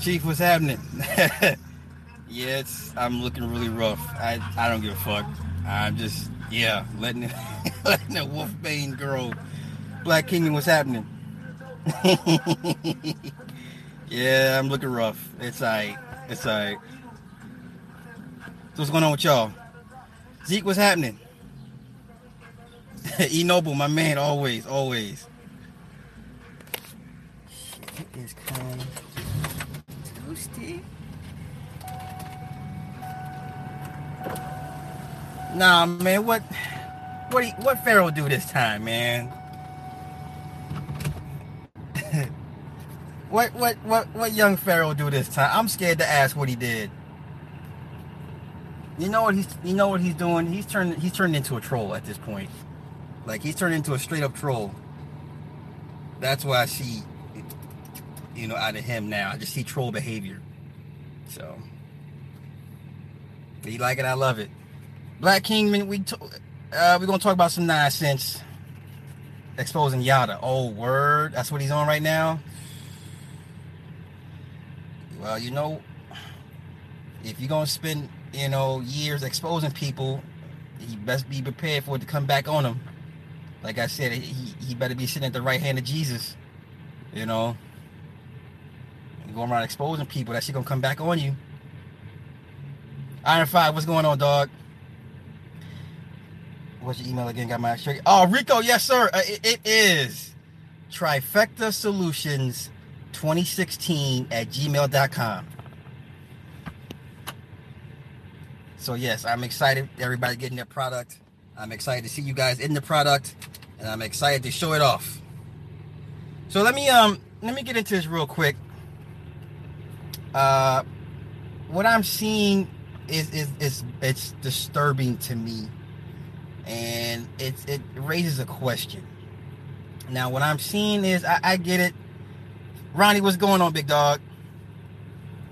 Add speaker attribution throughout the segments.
Speaker 1: Chief, what's happening? it's I'm looking really rough. I I don't give a fuck. I'm just yeah, letting it, letting the Wolfbane girl, Black Kingdom, what's happening? yeah, I'm looking rough. It's alright. It's alright. So what's going on with y'all? Zeke, what's happening? e Noble, my man, always, always. Shit is kind Nah, man, what, what, what Pharaoh do this time, man? what, what, what, what young Pharaoh do this time? I'm scared to ask what he did. You know what he's, you know what he's doing? He's turned, he's turned into a troll at this point. Like he's turned into a straight up troll. That's why I see, you know, out of him now. I just see troll behavior. So, you like it? I love it. Black Kingman, we uh, we're gonna talk about some nonsense. Exposing Yada. Oh, word. That's what he's on right now. Well, you know, if you're gonna spend, you know, years exposing people, you best be prepared for it to come back on him. Like I said, he, he better be sitting at the right hand of Jesus. You know, going around exposing people, that shit gonna come back on you. Iron Five, what's going on, dog? What's your email again? Got my shirt. Oh, Rico, yes, sir. Uh, it, it is trifecta solutions 2016 at gmail.com. So, yes, I'm excited. Everybody getting their product. I'm excited to see you guys in the product, and I'm excited to show it off. So let me um let me get into this real quick. Uh, what I'm seeing is is is it's disturbing to me, and it it raises a question. Now, what I'm seeing is I, I get it. Ronnie, what's going on, big dog?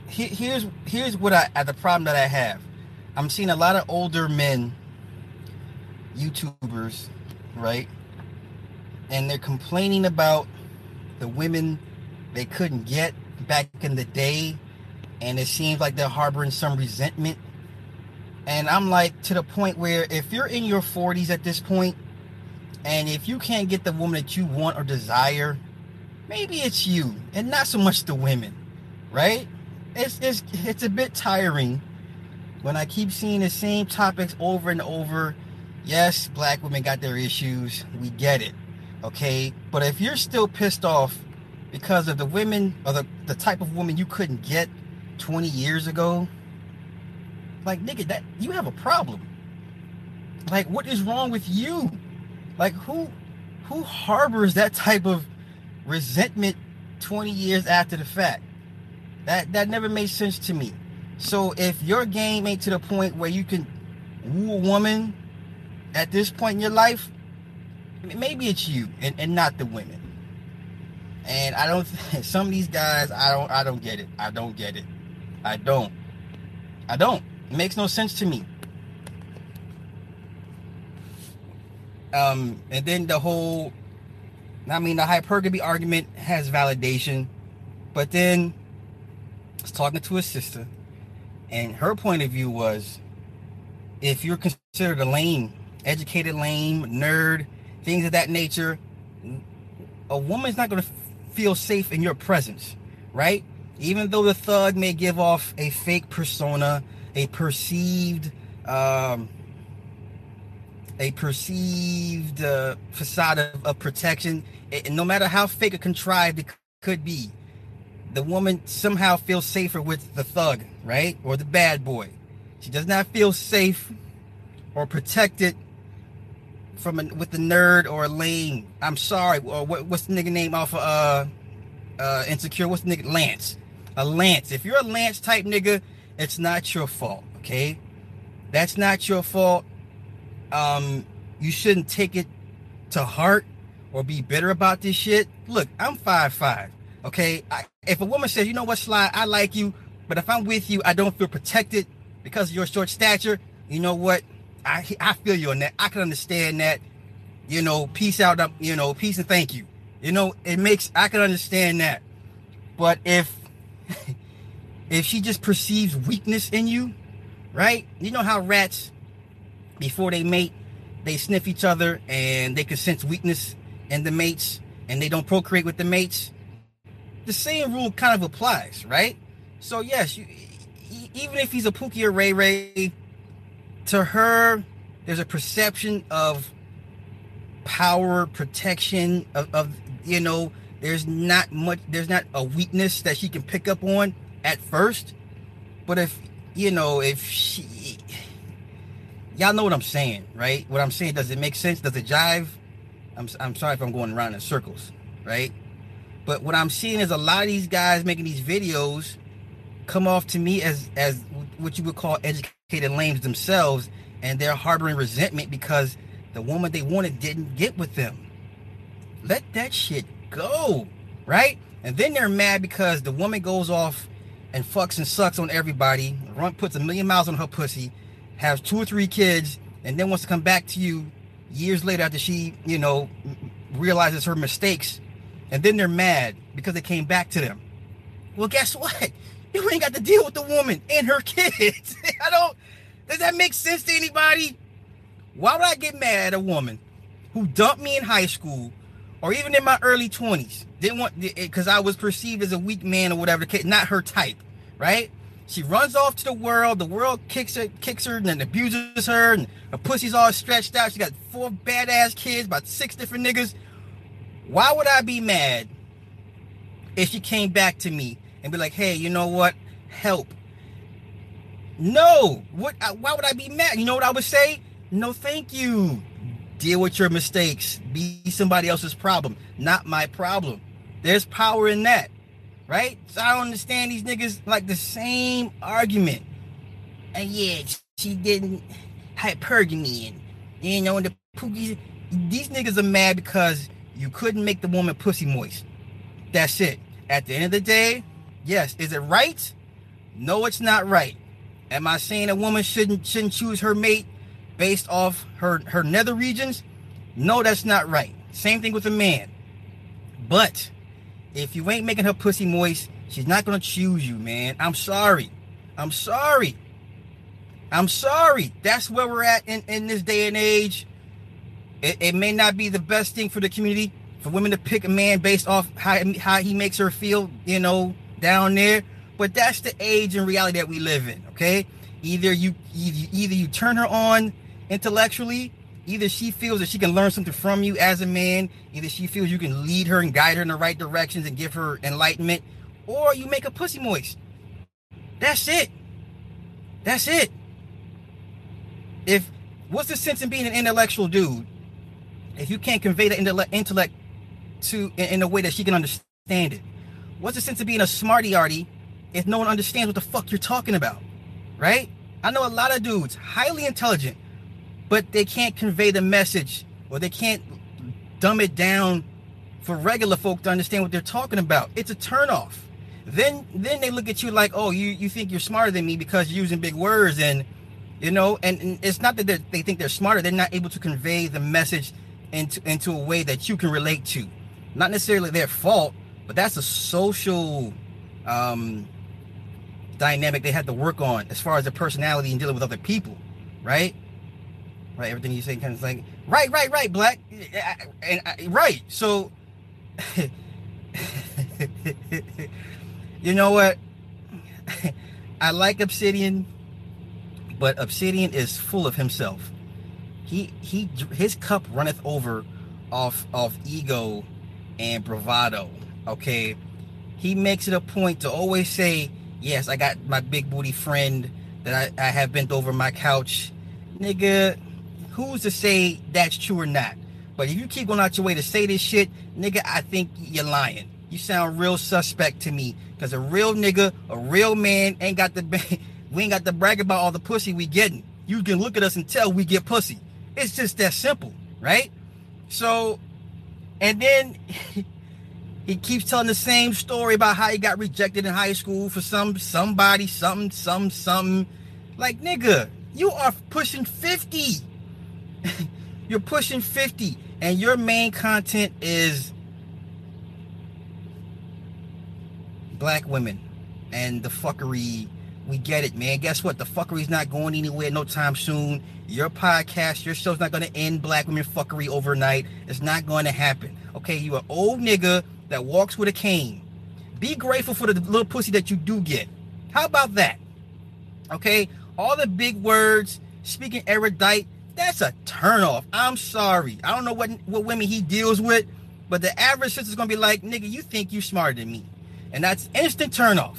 Speaker 1: here's here's what I the problem that I have. I'm seeing a lot of older men YouTubers, right? And they're complaining about the women they couldn't get back in the day. And it seems like they're harboring some resentment. And I'm like, to the point where if you're in your 40s at this point, and if you can't get the woman that you want or desire, maybe it's you and not so much the women, right? It's, it's, it's a bit tiring when I keep seeing the same topics over and over yes, black women got their issues. We get it. Okay. But if you're still pissed off because of the women or the, the type of woman you couldn't get 20 years ago, like nigga, that you have a problem. Like, what is wrong with you? Like who who harbors that type of resentment 20 years after the fact? That that never made sense to me. So if your game ain't to the point where you can woo a woman at this point in your life, maybe it's you and, and not the women. And I don't some of these guys I don't I don't get it. I don't get it. I don't. I don't. It makes no sense to me. Um and then the whole I mean the hypergamy argument has validation, but then I was talking to a sister and her point of view was if you're considered a lame educated lame, nerd, things of that nature, a woman's not going to feel safe in your presence, right? Even though the thug may give off a fake persona, a perceived, um, a perceived uh, facade of, of protection, it, no matter how fake or contrived it could be, the woman somehow feels safer with the thug, right? Or the bad boy. She does not feel safe or protected from a, with the nerd or a lame. I'm sorry. Or what, what's the nigga name off of uh uh insecure? What's the nigga Lance? A Lance. If you're a Lance type nigga, it's not your fault. Okay, that's not your fault. Um, you shouldn't take it to heart or be bitter about this shit. Look, I'm five five. Okay, I, if a woman says, you know what, Sly, I like you, but if I'm with you, I don't feel protected because of your short stature. You know what? I I feel you on that. I can understand that. You know, peace out. You know, peace and thank you. You know, it makes I can understand that. But if if she just perceives weakness in you, right? You know how rats, before they mate, they sniff each other and they can sense weakness in the mates and they don't procreate with the mates. The same rule kind of applies, right? So yes, you, even if he's a Pookie or Ray Ray, to her, there's a perception of power, protection, of, of you know, there's not much, there's not a weakness that she can pick up on at first. But if, you know, if she, y'all know what I'm saying, right? What I'm saying, does it make sense? Does it jive? I'm, I'm sorry if I'm going around in circles, right? But what I'm seeing is a lot of these guys making these videos come off to me as as what you would call educated lames themselves, and they're harboring resentment because the woman they wanted didn't get with them. Let that shit go, right? And then they're mad because the woman goes off and fucks and sucks on everybody, run puts a million miles on her pussy, has two or three kids, and then wants to come back to you years later after she, you know, realizes her mistakes, and then they're mad because they came back to them. Well, guess what? You ain't got to deal with the woman and her kids. I don't. Does that make sense to anybody? Why would I get mad at a woman who dumped me in high school or even in my early 20s? Didn't want eh, eh, because I was perceived as a weak man or whatever not her type, right? She runs off to the world. The world kicks her, kicks her, and then abuses her, and her pussy's all stretched out. She got four badass kids, about six different niggas. Why would I be mad if she came back to me and be like, "Hey, you know what? Help." No. What? Why would I be mad? You know what I would say? No, thank you. Deal with your mistakes. Be somebody else's problem, not my problem. There's power in that right? So I don't understand these niggas like the same argument. And yeah, she didn't hypergamy and you know, and the pookies. These niggas are mad because you couldn't make the woman pussy moist. That's it. At the end of the day, yes, is it right? No, it's not right. Am I saying a woman shouldn't shouldn't choose her mate based off her her nether regions? No, that's not right. Same thing with a man. But if you ain't making her pussy moist, she's not gonna choose you, man. I'm sorry. I'm sorry. I'm sorry. That's where we're at in, in this day and age. It, it may not be the best thing for the community for women to pick a man based off how, how he makes her feel, you know, down there. But that's the age and reality that we live in. Okay, either you either you turn her on intellectually Either she feels that she can learn something from you as a man, either she feels you can lead her and guide her in the right directions and give her enlightenment, or you make a pussy moist. That's it. That's it. If what's the sense in being an intellectual dude if you can't convey the intellect to in a way that she can understand it? What's the sense of being a smarty arty if no one understands what the fuck you're talking about? Right? I know a lot of dudes, highly intelligent, but they can't convey the message or they can't dumb it down for regular folk to understand what they're talking about. It's a turnoff. Then then they look at you like, oh, you you think you're smarter than me because you're using big words and you know, and, and it's not that they think they're smarter. They're not able to convey the message into into a way that you can relate to. Not necessarily their fault, but that's a social um, dynamic they have to work on as far as their personality and dealing with other people, right? Right? Everything you say kind of like, right, right, right, black, and uh, right. So, you know what? I like Obsidian, but Obsidian is full of himself. He he his cup runneth over off of ego and bravado. Okay, he makes it a point to always say, "Yes, I got my big booty friend that I, I have bent over my couch." Nigga, who's to say that's true or not? But if you keep going out your way to say this shit, nigga, I think you're lying. You sound real suspect to me. Cause a real nigga, a real man ain't got the we ain't got to brag about all the pussy we getting. You can look at us and tell we get pussy. It's just that simple, right? So, and then he keeps telling the same story about how he got rejected in high school for some somebody, something, some, something. Like, nigga, you are pushing 50. you're pushing 50 and your main content is black women and the fuckery. We get it, man. Guess what? The fuckery's not going anywhere no time soon. Your podcast, your show's not going to end black women fuckery overnight. It's not going to happen. Okay, you an old nigga that walks with a cane. Be grateful for the little pussy that you do get. How about that? Okay, all the big words, speaking erudite, that's a turnoff. I'm sorry. I don't know what what women he deals with, but the average sister's gonna be like, nigga, you think you're smarter than me. And that's instant turnoff.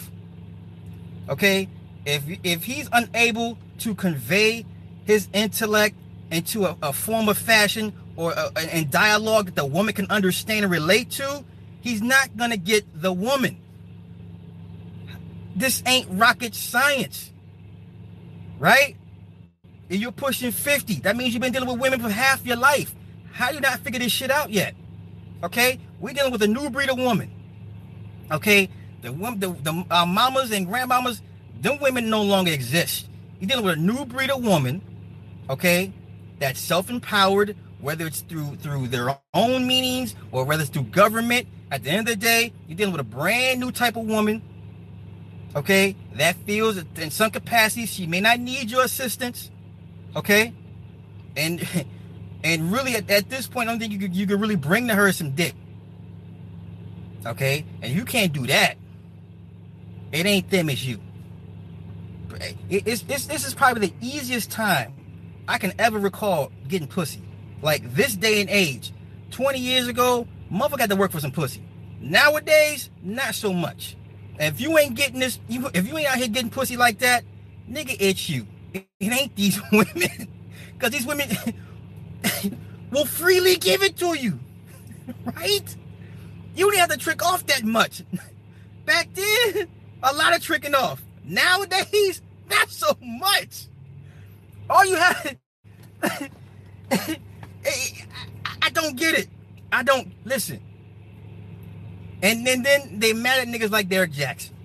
Speaker 1: Okay? If if he's unable to convey his intellect into a, a form of fashion or in dialogue that the woman can understand and relate to, he's not gonna get the woman. This ain't rocket science. Right? And you're pushing 50. That means you've been dealing with women for half your life. How you not figure this shit out yet? Okay, we're dealing with a new breed of woman. Okay, the the, the uh, mamas and grandmamas, them women no longer exist. You're dealing with a new breed of woman. Okay, that's self-empowered, whether it's through through their own meanings or whether it's through government. At the end of the day, you're dealing with a brand new type of woman. Okay, that feels in some capacity she may not need your assistance Okay? And and really at, at this point, I don't think you could you could really bring to her some dick. Okay? And you can't do that. It ain't them, it's you. It, it's, it's, this is probably the easiest time I can ever recall getting pussy. Like this day and age. 20 years ago, motherfucker got to work for some pussy. Nowadays, not so much. If you ain't getting this, you, if you ain't out here getting pussy like that, nigga, it's you it, ain't these women. Because these women will freely give it to you. Right? You didn't have to trick off that much. Back then, a lot of tricking off. Nowadays, not so much. All you have. I don't get it. I don't listen. And then, then they mad at niggas like Derrick Jackson.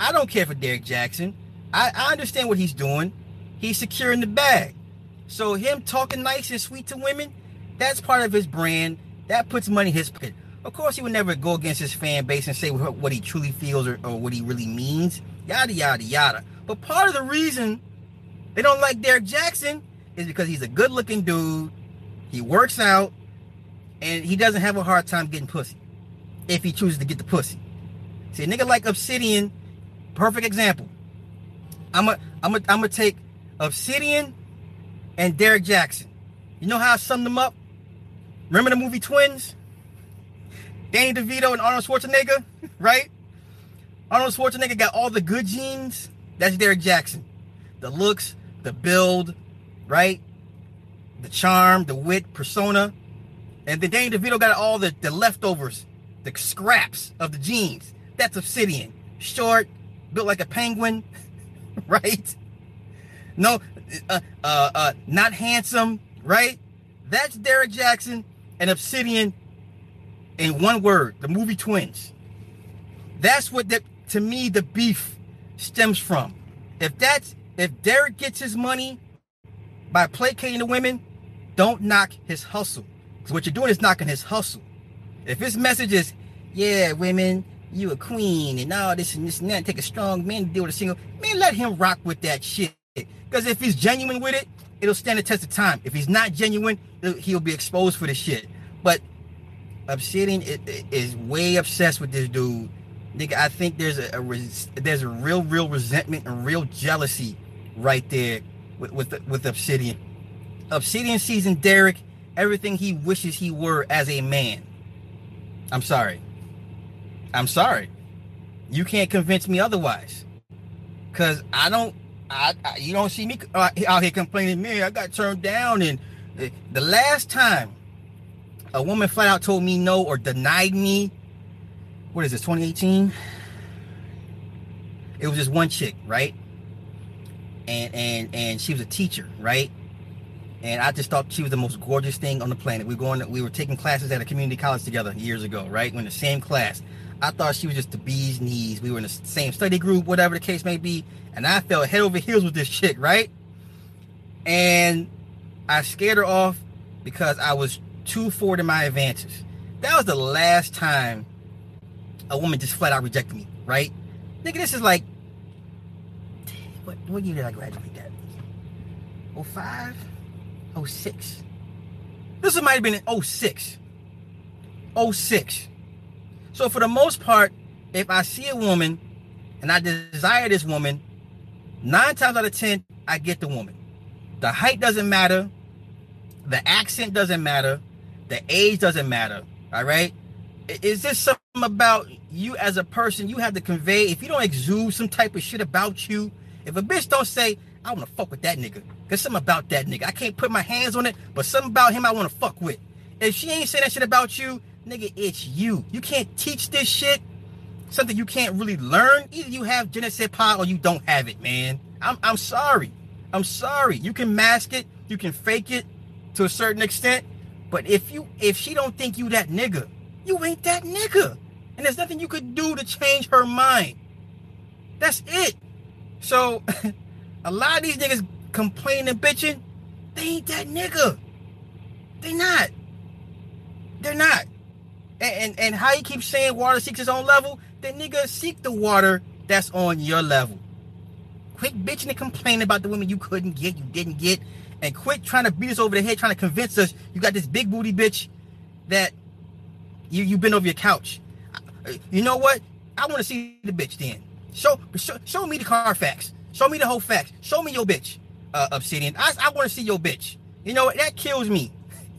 Speaker 1: I don't care for Derrick Jackson. I, I understand what he's doing he's securing the bag. So him talking nice and sweet to women, that's part of his brand. That puts money in his pocket. Of course, he would never go against his fan base and say what he truly feels or, or what he really means. Yada yada yada. But part of the reason they don't like Derrick Jackson is because he's a good-looking dude. He works out, and he doesn't have a hard time getting pussy. If he chooses to get the pussy. See, a nigga like Obsidian, perfect example. I'm a, I'm a, I'm gonna take Obsidian and Derrick Jackson. You know how I summed them up? Remember the movie Twins? Danny DeVito and Arnold Schwarzenegger, right? Arnold Schwarzenegger got all the good genes. That's Derrick Jackson. The looks, the build, right? The charm, the wit, persona. And then Danny DeVito got all the, the leftovers, the scraps of the genes. That's Obsidian. Short, built like a penguin, right? No, uh, uh, uh, not handsome, right? That's Derrick Jackson and Obsidian in one word, the movie Twins. That's what that to me the beef stems from. If that's if Derrick gets his money by placating the women, don't knock his hustle. Because what you're doing is knocking his hustle. If his message is, yeah, women, you a queen and all this and this and that, take a strong man to deal with a single, man, let him rock with that shit. Because if he's genuine with it, it'll stand the test of time. If he's not genuine, he'll be exposed for the shit. But Obsidian is way obsessed with this dude. Nigga, I think there's a, a there's a real, real resentment and real jealousy right there with with, with Obsidian. Obsidian sees in Derrick everything he wishes he were as a man. I'm sorry. I'm sorry. You can't convince me otherwise. Cause I don't I, I, you don't see me uh, out here complaining, man, I got turned down. And the last time a woman flat out told me no or denied me, what is this, 2018? It was just one chick, right? And and and she was a teacher, right? And I just thought she was the most gorgeous thing on the planet. We were going, we were taking classes at a community college together years ago, right? We're in the same class. I thought she was just the bee's knees. We were in the same study group, whatever the case may be. And I fell head over heels with this chick, right? And I scared her off because I was too forward in my advances. That was the last time a woman just flat out rejected me, right? Nigga, this is like what what year did I graduate that? 05? 06. This might have been in 06. 06. So for the most part, if I see a woman and I desire this woman, nine times out of ten, I get the woman. The height doesn't matter. The accent doesn't matter. The age doesn't matter. All right. Is this something about you as a person you have to convey? If you don't exude some type of shit about you, if a bitch don't say, I want to fuck with that nigga, there's something about that nigga. I can't put my hands on it, but something about him I want to fuck with. If she ain't saying that shit about you, nigga, it's you. You can't teach this shit. Something you can't really learn. Either you have je ne sais or you don't have it, man. I'm, I'm sorry. I'm sorry. You can mask it. You can fake it to a certain extent. But if you if she don't think you that nigga, you ain't that nigga. And there's nothing you could do to change her mind. That's it. So a lot of these niggas complaining and bitching, they ain't that nigga. They not. They're not. And, and, how you keep saying water seeks its own level, then nigga seek the water that's on your level. Quit bitching and complaining about the women you couldn't get, you didn't get, and quit trying to beat us over the head, trying to convince us you got this big booty bitch that you you've been over your couch. You know what? I want to see the bitch then. Show, show show me the Carfax. Show me the whole facts. Show me your bitch, uh, Obsidian. I, I want to see your bitch. You know what? That kills me.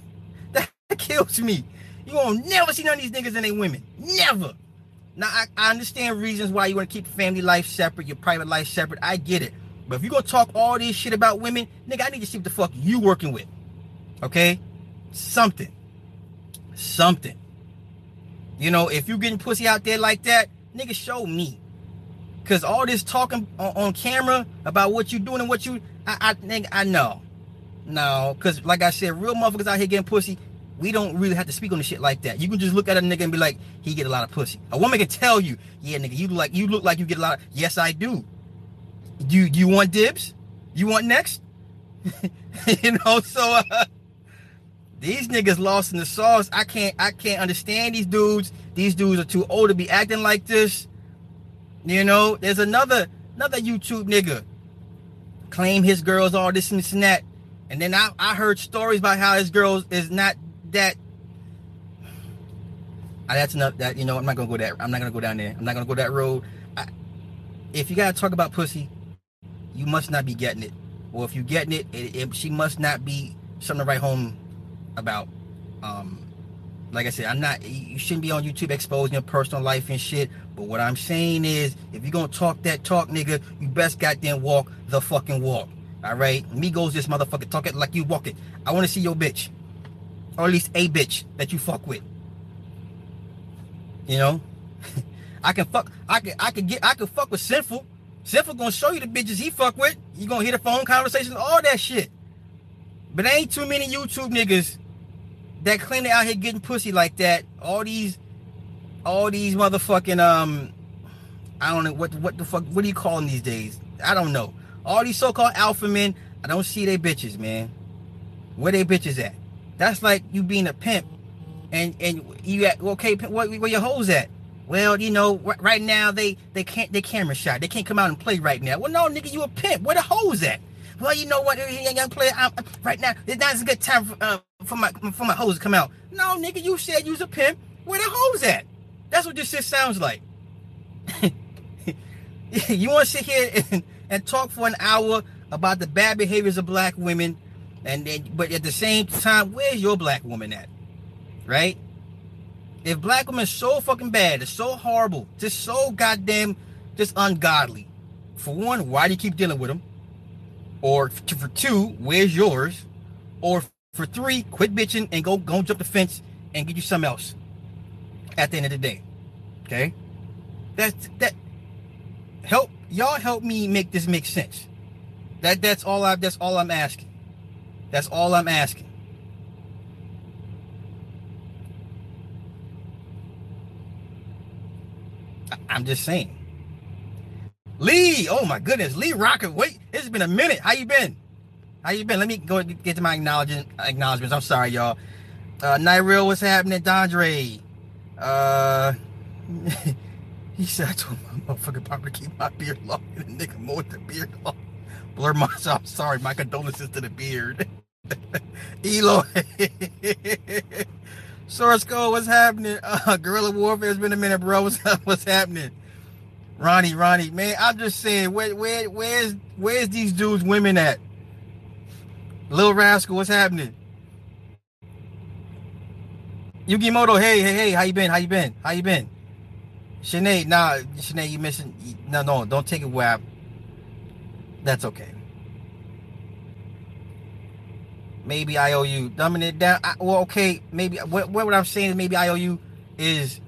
Speaker 1: that kills me. You won't never see none of these niggas and they women. Never. Now I, I understand reasons why you want to keep family life separate, your private life separate. I get it. But if you're gonna talk all this shit about women, nigga, I need to see what the fuck you working with. Okay? Something. Something. You know, if you getting pussy out there like that, nigga, show me. Cause all this talking on, on camera about what you doing and what you, I, I nigga, I know. No, cause like I said, real motherfuckers out here getting pussy, we don't really have to speak on the shit like that. You can just look at a nigga and be like, he get a lot of pussy. A woman can tell you, yeah, nigga, you like you look like you get a lot. Of, yes, I do. Do you, you want dibs? You want next? you know, so uh, these niggas lost in the sauce. I can't I can't understand these dudes. These dudes are too old to be acting like this. You know, there's another another YouTube nigga claim his girls all this and this and that. And then I, I heard stories about how his girls is not that that's enough that you know I'm not gonna go that I'm not gonna go down there. I'm not gonna go that road. I, if you gotta talk about pussy, you must not be getting it. Or if you getting it, it, it she must not be something to write home about. Um, like I said, I'm not. You shouldn't be on YouTube exposing your personal life and shit. But what I'm saying is, if you're gonna talk that talk, nigga, you best goddamn walk the fucking walk. All right, me goes this motherfucker talk it like you walk it. I want to see your bitch, or at least a bitch that you fuck with. You know, I can fuck. I can. I can get. I can fuck with sinful. Sinful gonna show you the bitches he fuck with. You gonna hear the phone conversations, all that shit. But ain't too many YouTube niggas that claim they out here getting pussy like that. All these, all these motherfucking um, I don't know what what the fuck. What do you call them these days? I don't know. All these so-called alpha men, I don't see they bitches, man. Where they bitches at? That's like you being a pimp, and and you at okay, where, where your hoes at? Well, you know, right now they they can't they camera shot. They can't come out and play right now. Well, no, nigga, you a pimp. Where the hoes at? Well, you know what, young player, I'm, right now, it's not a good time for, uh, for my for my hoes to come out. No, nigga, you said you was a pimp. Where the hoes at? That's what this shit sounds like. you want to sit here and, and talk for an hour about the bad behaviors of black women, and then, but at the same time, where's your black woman at? Right? If black women so fucking bad, it's so horrible, just so goddamn, just ungodly. For one, why do you keep dealing with them? Or for two, where's yours? Or for three, quit bitching and go go jump the fence and get you something else. At the end of the day, okay? That's that. Help y'all help me make this make sense. That that's all I that's all I'm asking. That's all I'm asking. I'm just saying. Lee, oh my goodness, Lee Rocker. Wait, it's been a minute. How you been? How you been? Let me go get to my acknowledgements. I'm sorry, y'all. Uh, Nyril, what's happening? Dondre. Uh, He said, I told my motherfucking papa to keep my beard long and the nigga mowed the beard long. Blur myself. Sorry. My condolences to the beard. Eloy. Source code, what's happening? Uh, guerrilla warfare has been a minute, bro. What's, what's happening? Ronnie, Ronnie, man, I'm just saying, where, where, where's, where's these dudes, women at? Lil Rascal, what's happening? Yugimoto, hey, hey, hey, how you been? How you been? How you been? Sinead, nah, Sinead, you missing? No, no, don't take it where I, That's okay. Maybe I owe you dumbing it down. I, well, okay, maybe what, what I'm saying is maybe I owe you is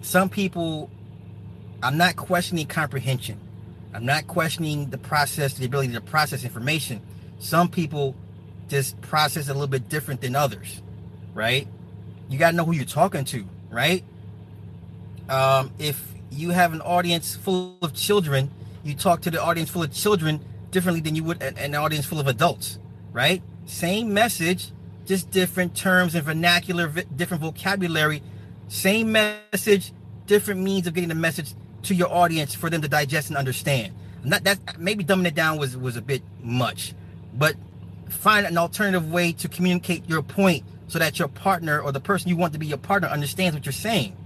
Speaker 1: some people. I'm not questioning comprehension. I'm not questioning the process, the ability to process information. Some people just process a little bit different than others, right? You got to know who you're talking to, right? Um, if you have an audience full of children, you talk to the audience full of children differently than you would an, an audience full of adults, right? Same message, just different terms and vernacular, different vocabulary. Same message, different means of getting the message to your audience for them to digest and understand. Not that maybe dumbing it down was was a bit much, but find an alternative way to communicate your point so that your partner or the person you want to be your partner understands what you're saying.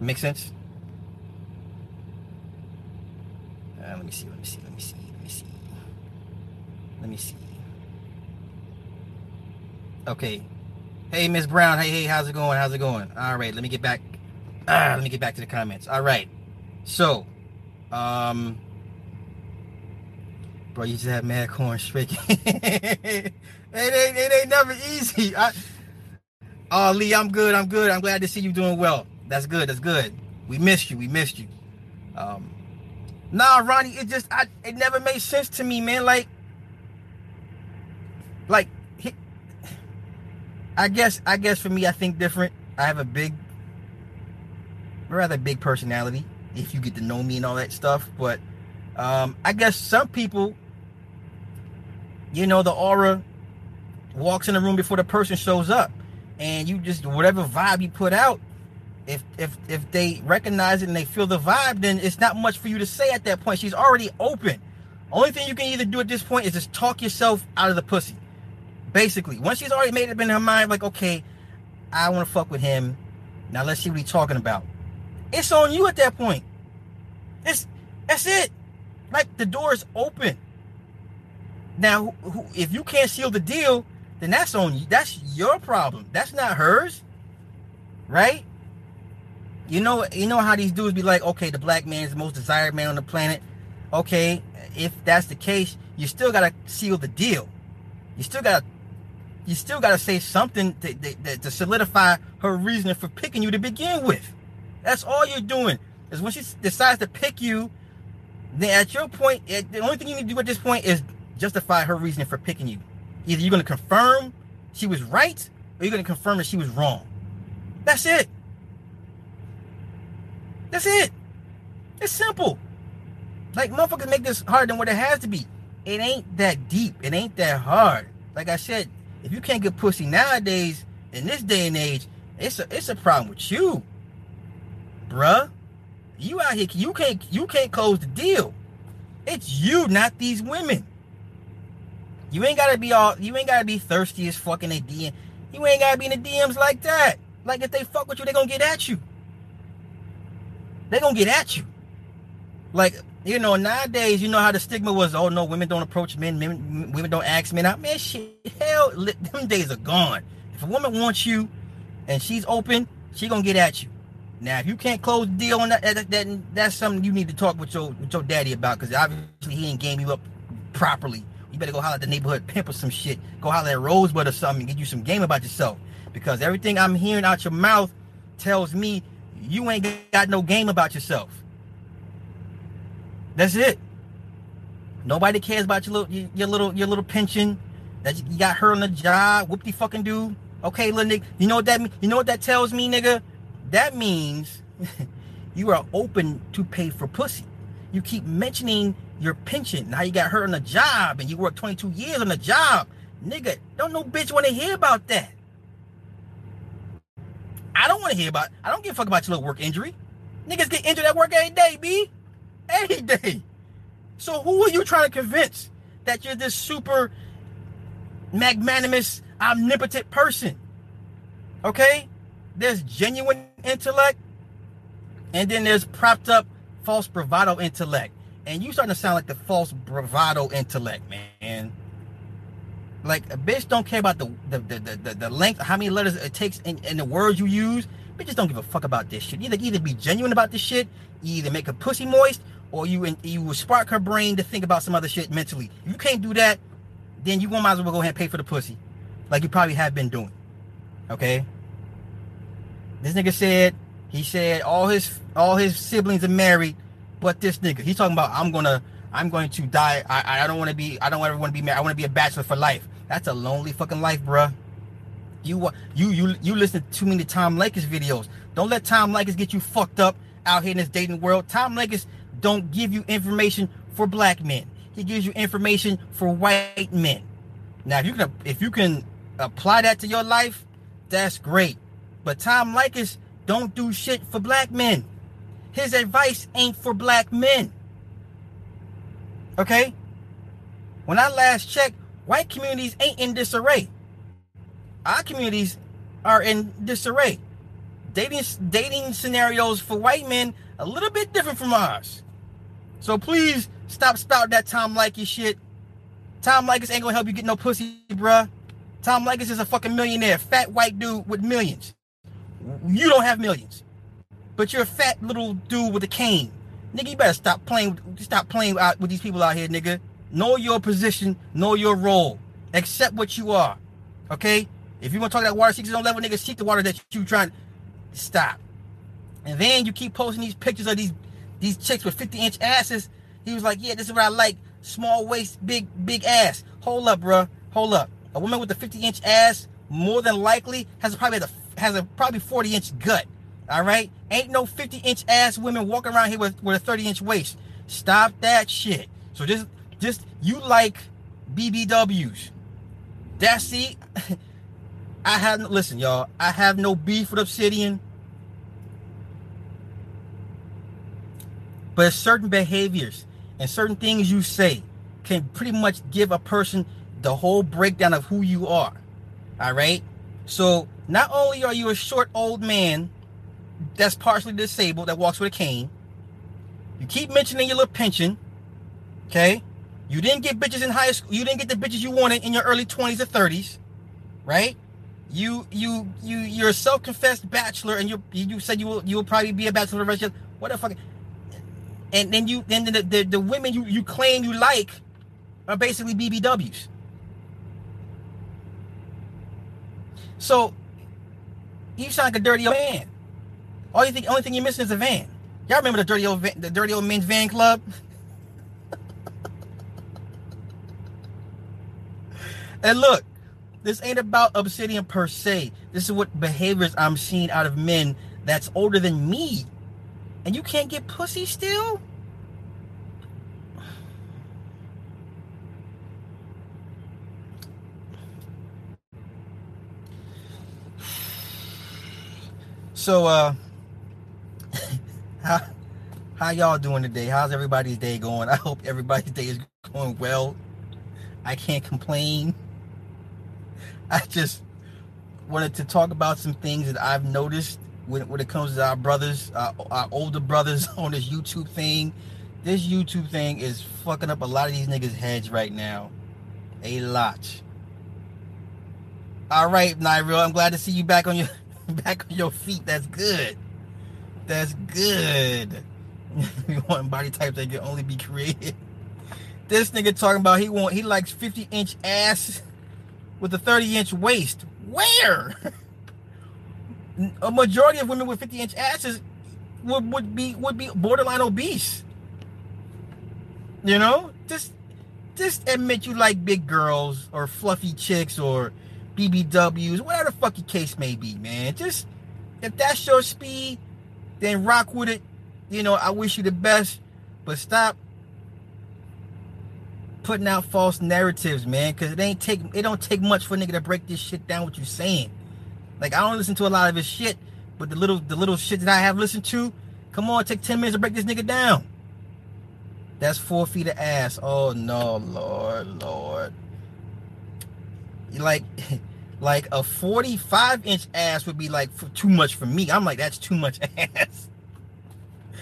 Speaker 1: Make sense? Uh, let me see. Let me see. Let me see. Let me see. Okay. Hey, Miss Brown. Hey, hey, how's it going? How's it going? All right. Let me get back. Ah, let me get back to the comments. All right. So, um, bro, you just have mad corn straight. it, ain't, it ain't never easy. I, oh, Lee, I'm good. I'm good. I'm glad to see you doing well. That's good. That's good. We missed you. We missed you. Um, nah, Ronnie, it just I it never made sense to me, man. Like, like, he, I guess I guess for me, I think different. I have a big, rather big personality. If you get to know me and all that stuff, but um, I guess some people, you know, the aura walks in the room before the person shows up, and you just whatever vibe you put out if if if they recognize it and they feel the vibe, then it's not much for you to say at that point. She's already open. Only thing you can either do at this point is just talk yourself out of the pussy. Basically, once she's already made up in her mind, like, okay, I want to fuck with him. Now let's see what he's talking about. It's on you at that point. It's that's it. Like the door is open. Now, if you can't seal the deal, then that's on you. That's your problem. That's not hers, right? You know, you know how these dudes be like, okay, the black man is the most desired man on the planet. Okay, if that's the case, you still gotta seal the deal. You still gotta, you still gotta say something to, to, to solidify her reasoning for picking you to begin with. That's all you're doing. Is when she decides to pick you, then at your point, eh, the only thing you need to do at this point is justify her reasoning for picking you. Either you're gonna confirm she was right, or you're gonna confirm that she was wrong. That's it. That's it. It's simple. Like motherfuckers make this harder than what it has to be. It ain't that deep. It ain't that hard. Like I said, if you can't get pussy nowadays, in this day and age, it's a it's a problem with you. Bruh. You out here, you can't you can't close the deal. It's you, not these women. You ain't gotta be all you ain't gotta be thirsty as fucking a DM. You ain't gotta be in the DMs like that. Like if they fuck with you, they gonna get at you they're gonna get at you. Like, you know, nowadays, you know how the stigma was, oh no, women don't approach men, men women don't ask men out. Man, shit, hell, them days are gone. If a woman wants you and she's open, she gonna get at you. Now, if you can't close the deal on that, that, that that's something you need to talk with your with your daddy about, because obviously he ain't game you up properly. You better go holler at the neighborhood pimp or some shit. Go holler at Rosebud or something and get you some game about yourself. Because everything I'm hearing out your mouth tells me you ain't got no game about yourself. That's it. Nobody cares about your little your little your little pension that you got her on the job. Whoop de fucking do. Okay, little nigga. You know what that mean? You know what that tells me, nigga? That means you are open to pay for pussy. You keep mentioning your pension and how you got hurt on the job and you worked 22 years on the job. Nigga, don't no bitch want to hear about that. I don't want to hear about. I don't give a fuck about your little work injury. Niggas get injured at work every day, B. Every day. So who are you trying to convince that you're this super magnanimous, omnipotent person? Okay? There's genuine intellect, and then there's propped up false bravado intellect. And you starting to sound like the false bravado intellect, man. Like a bitch don't care about the the the, the, the length, how many letters it takes in, in the words you use. Bitches don't give a fuck about this shit. Either either be genuine about this shit, either make a pussy moist, or you you will spark her brain to think about some other shit mentally. If you can't do that, then you might as well go ahead and pay for the pussy, like you probably have been doing. Okay. This nigga said he said all his all his siblings are married, but this nigga he's talking about I'm gonna I'm going to die. I I don't want to be I don't ever want to be married. I want to be a bachelor for life. That's a lonely fucking life, bruh. You you you you listen to too many Tom Leykis videos. Don't let Tom Leykis get you fucked up out here in this dating world. Tom Leykis don't give you information for black men. He gives you information for white men. Now, if you can if you can apply that to your life, that's great. But Tom Leykis don't do shit for black men. His advice ain't for black men. Okay? When I last checked, white communities ain't in disarray. Our communities are in disarray. Dating dating scenarios for white men a little bit different from ours. So please stop spouting that Tom Leykis shit. Tom Leykis ain't gonna help you get no pussy, bruh. Tom Leykis is a fucking millionaire, fat white dude with millions. You don't have millions, but you're a fat little dude with a cane. Nigga, you better stop playing. Stop playing out with these people out here, nigga. Know your position. Know your role. Accept what you are. Okay. If you want to talk that water seekers on level, nigga, seek the water that you trying. To stop. And then you keep posting these pictures of these these chicks with 50 inch asses. He was like, yeah, this is what I like. Small waist, big, big ass. Hold up, bro. Hold up. A woman with a 50 inch ass more than likely has probably a, has a probably 40 inch gut. All right. Ain't no 50 inch ass women walking around here with, with a 30 inch waist. Stop that shit. So just, just you like BBWs. That's see, I have listen, y'all. I have no beef with Obsidian. But certain behaviors and certain things you say can pretty much give a person the whole breakdown of who you are. All right. So not only are you a short old man that's partially disabled that walks with a cane, you keep mentioning your little pension. Okay. You didn't get bitches in high school. You didn't get the bitches you wanted in your early 20s or 30s. Right. You you you you're a self-confessed bachelor, and you you said you will you will probably be a bachelor for the rest of your what the fuck and then you then the, the, the women you, you claim you like are basically BBWs. So you sound like a dirty old man. All you think, only thing you're missing is a van. Y'all remember the dirty old, the dirty old men's van club? and look, this ain't about obsidian per se. This is what behaviors I'm seeing out of men that's older than me and you can't get pussy still? So uh how how y'all doing today? How's everybody's day going? I hope everybody's day is going well. I can't complain. I just wanted to talk about some things that I've noticed when, when it comes to our brothers, our, our older brothers on this YouTube thing. This YouTube thing is fucking up a lot of these niggas' heads right now. A lot. All right, Nyril, I'm glad to see you back on your back on your feet. That's good. That's good. we want body types that can only be created. This nigga talking about he want he likes 50 inch ass with a 30 inch waist. Where? A majority of women with 50 inch asses would, would be would be borderline obese. You know, just just admit you like big girls or fluffy chicks or BBWs, whatever the fuck your case may be, man. Just if that's your speed, then rock with it. You know, I wish you the best, but stop putting out false narratives, man. Cause it ain't take it don't take much for a nigga to break this shit down. What you saying? Like I don't listen to a lot of his shit, but the little the little shit that I have listened to Come on, take 10 minutes to break this nigga down. That's four feet of ass. Oh no, Lord, Lord. Like, like a 45 inch ass would be like too much for me. I'm like, that's too much ass.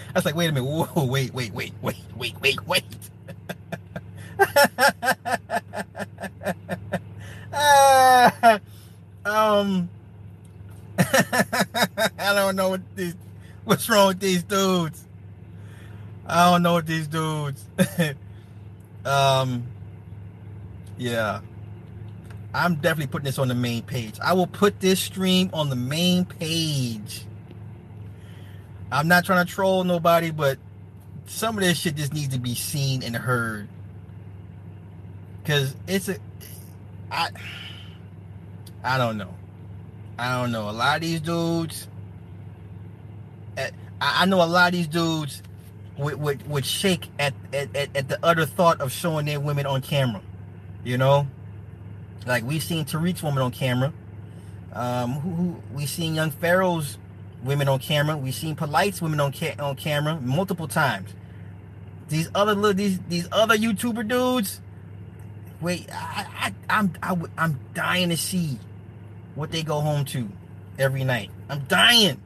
Speaker 1: I was like, wait a minute. Whoa, wait, wait, wait, wait, wait, wait, wait. uh, um, don't know what these, what's wrong with these dudes. I don't know what these dudes. um, yeah. I'm definitely putting this on the main page. I will put this stream on the main page. I'm not trying to troll nobody, but some of this shit just needs to be seen and heard. Cause it's a I I don't know. I don't know. A lot of these dudes eh, I know a lot of these dudes would, would, would shake at, at, at the utter thought of showing their women on camera. You know? Like we've seen Tariq's woman on camera. Um, who, who we seen Young Pharaoh's women on camera. We've seen Polite's women on ca- on camera multiple times. These other little these these other YouTuber dudes. Wait, I, I I'm I, I'm dying to see what they go home to every night. I'm dying.